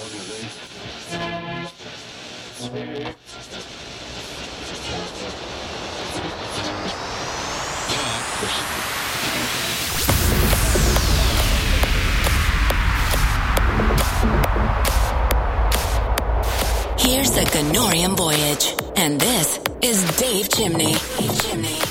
Here's the Ganorian Voyage, and this is Dave Chimney. Dave Chimney.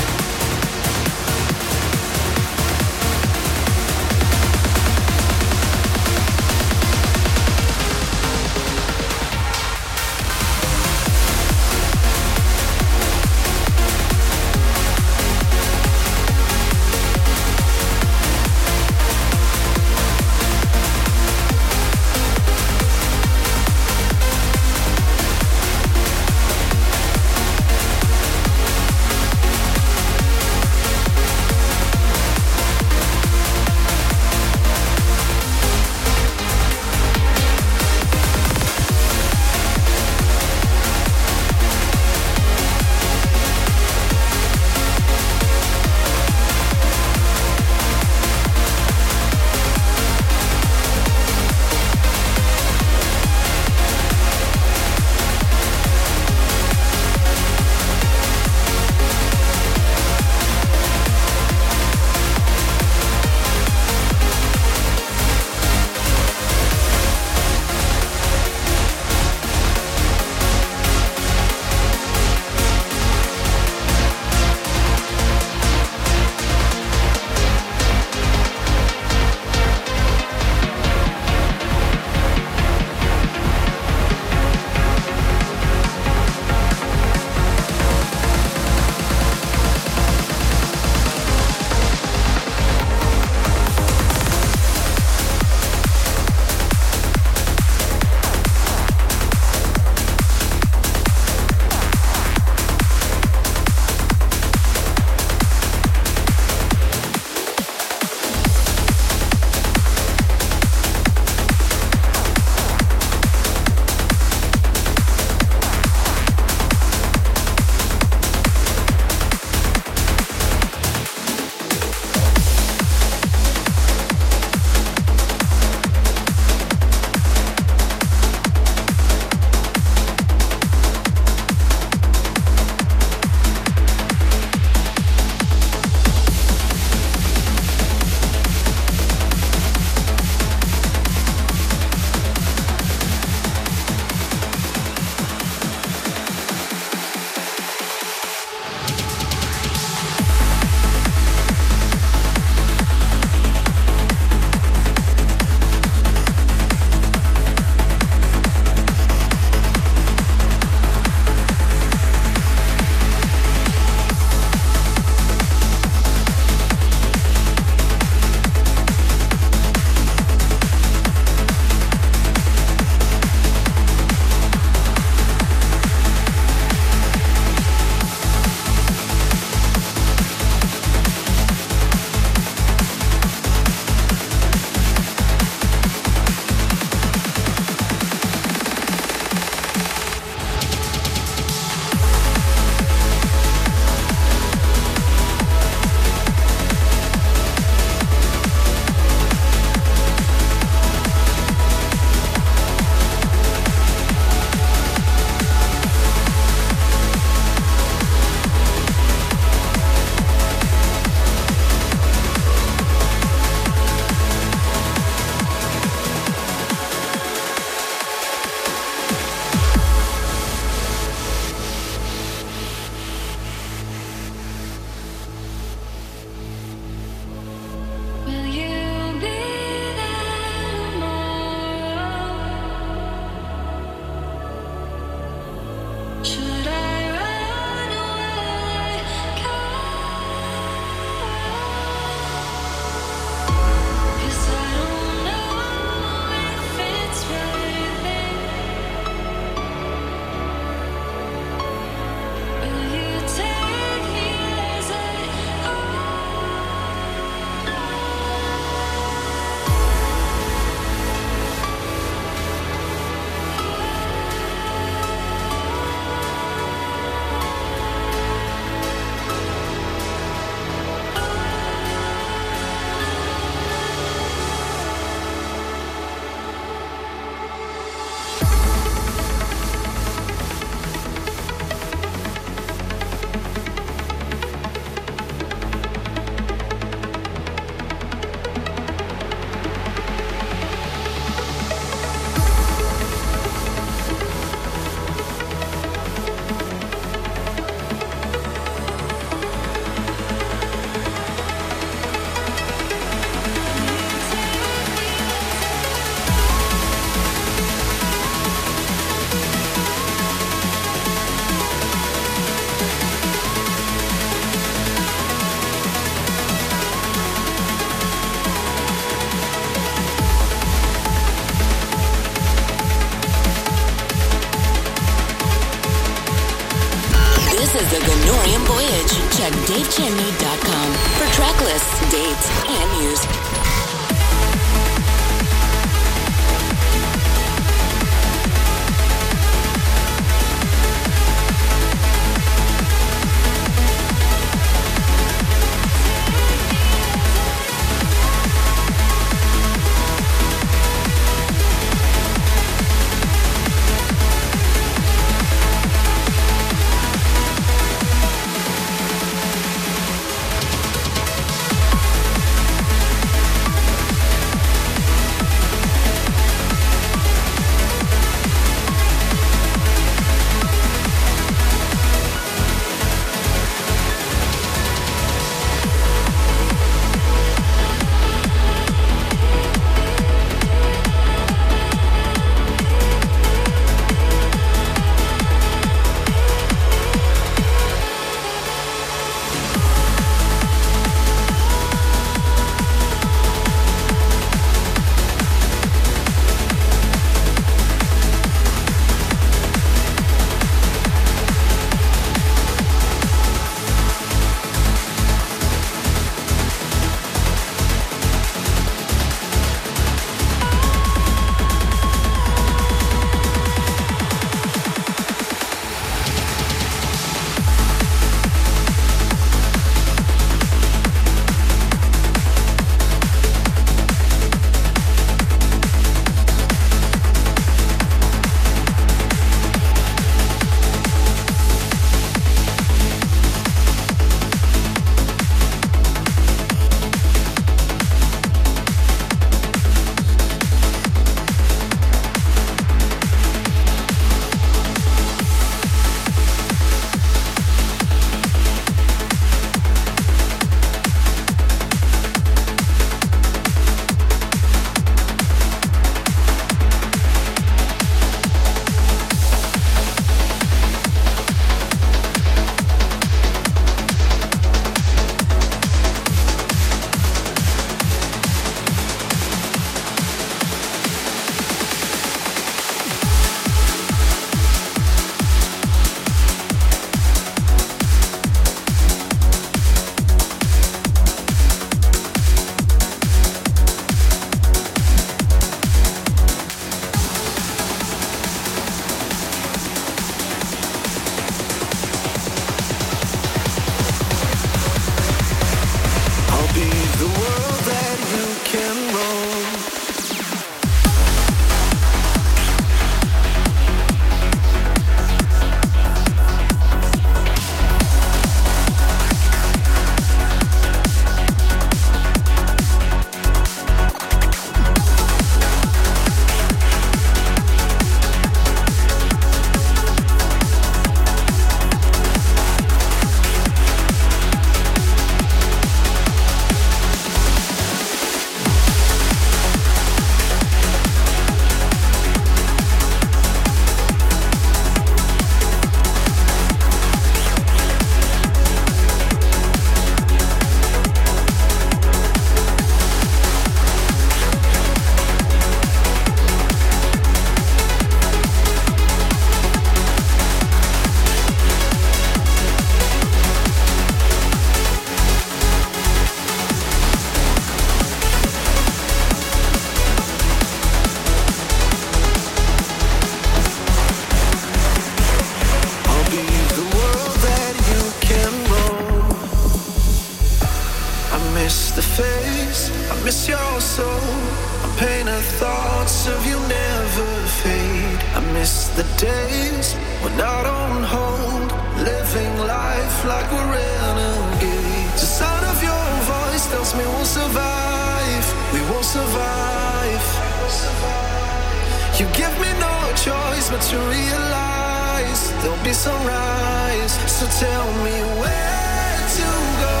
You give me no choice but to realize there'll be sunrise. So tell me where to go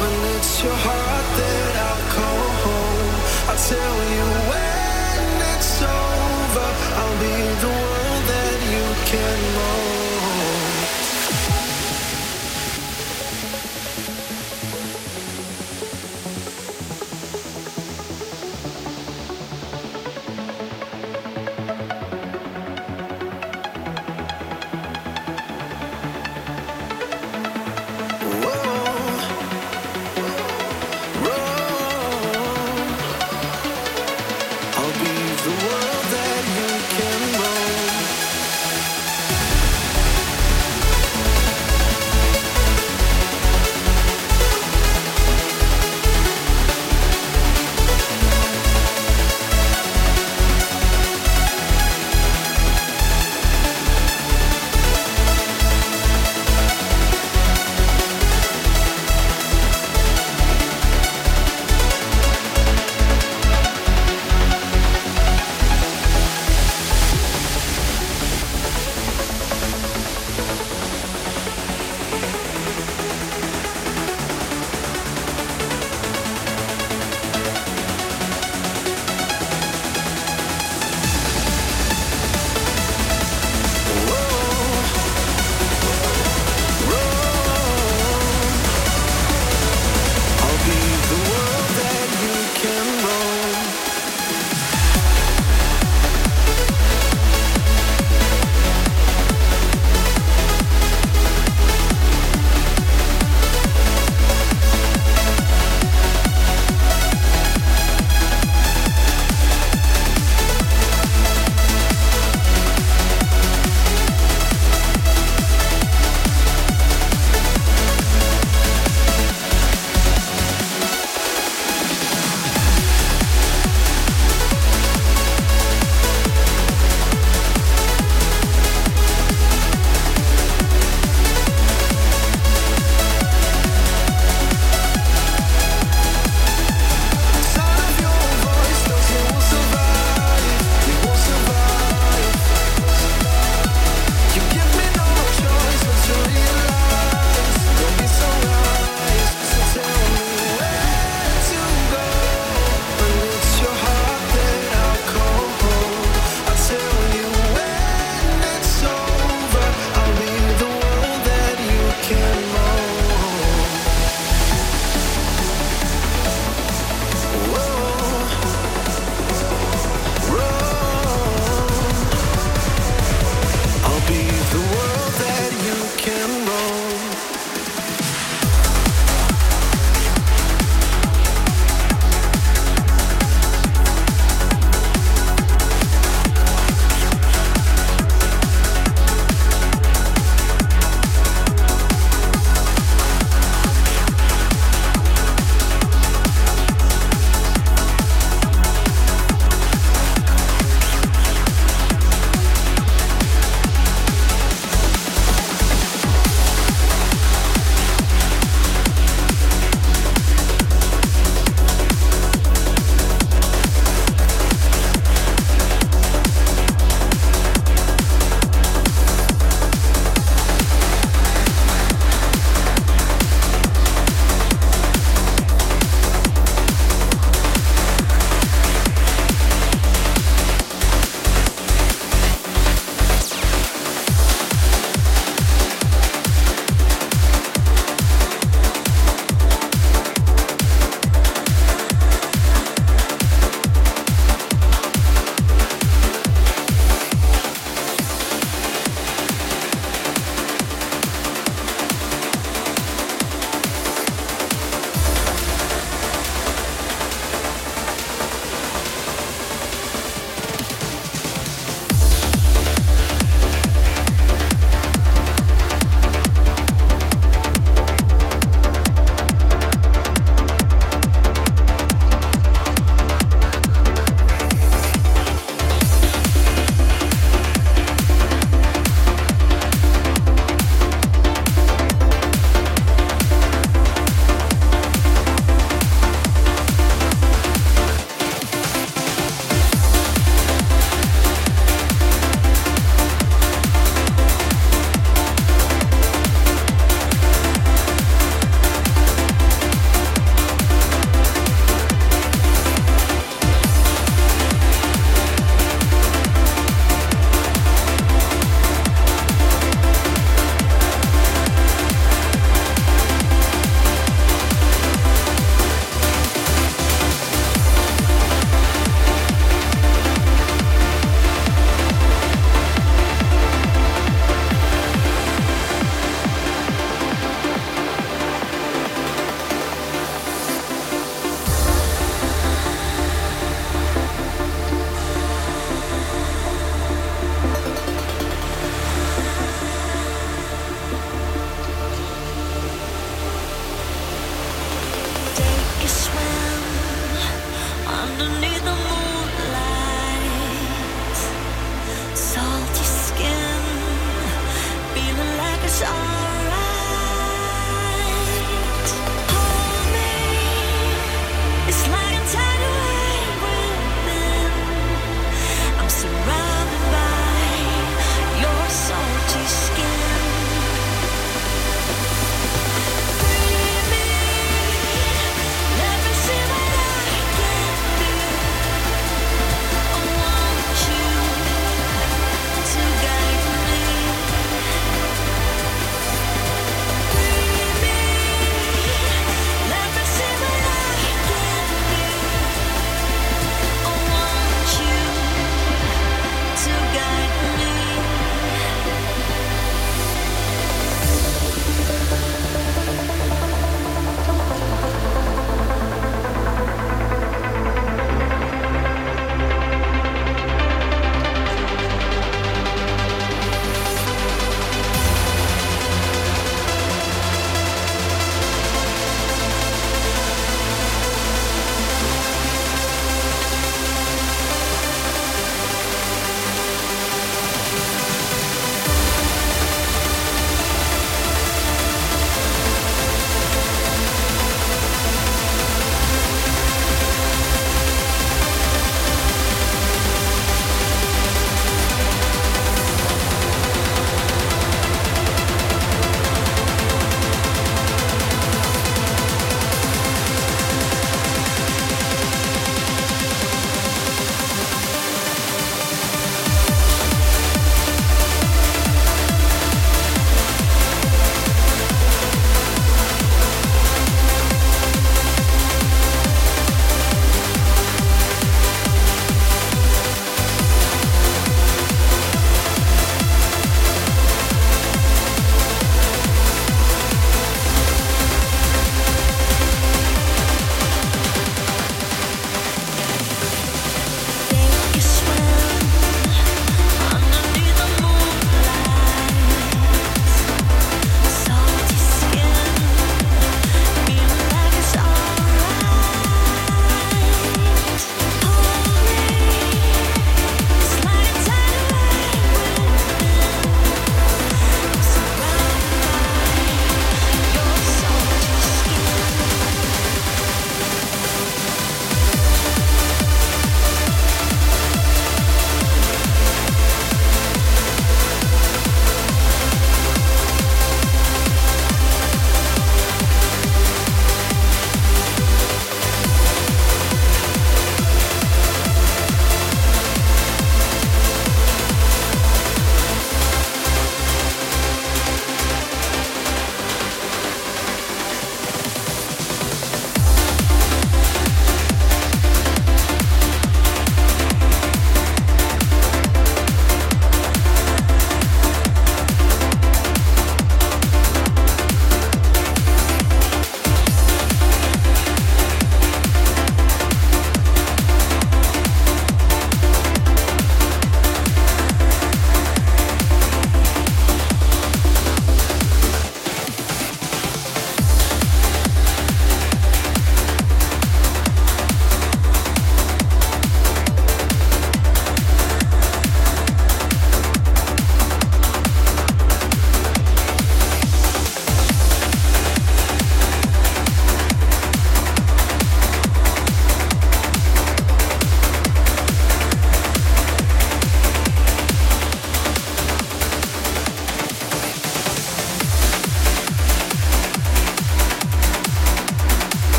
when it's your heart that I'll call home. I'll tell you when it's over. I'll be the one that you can mold.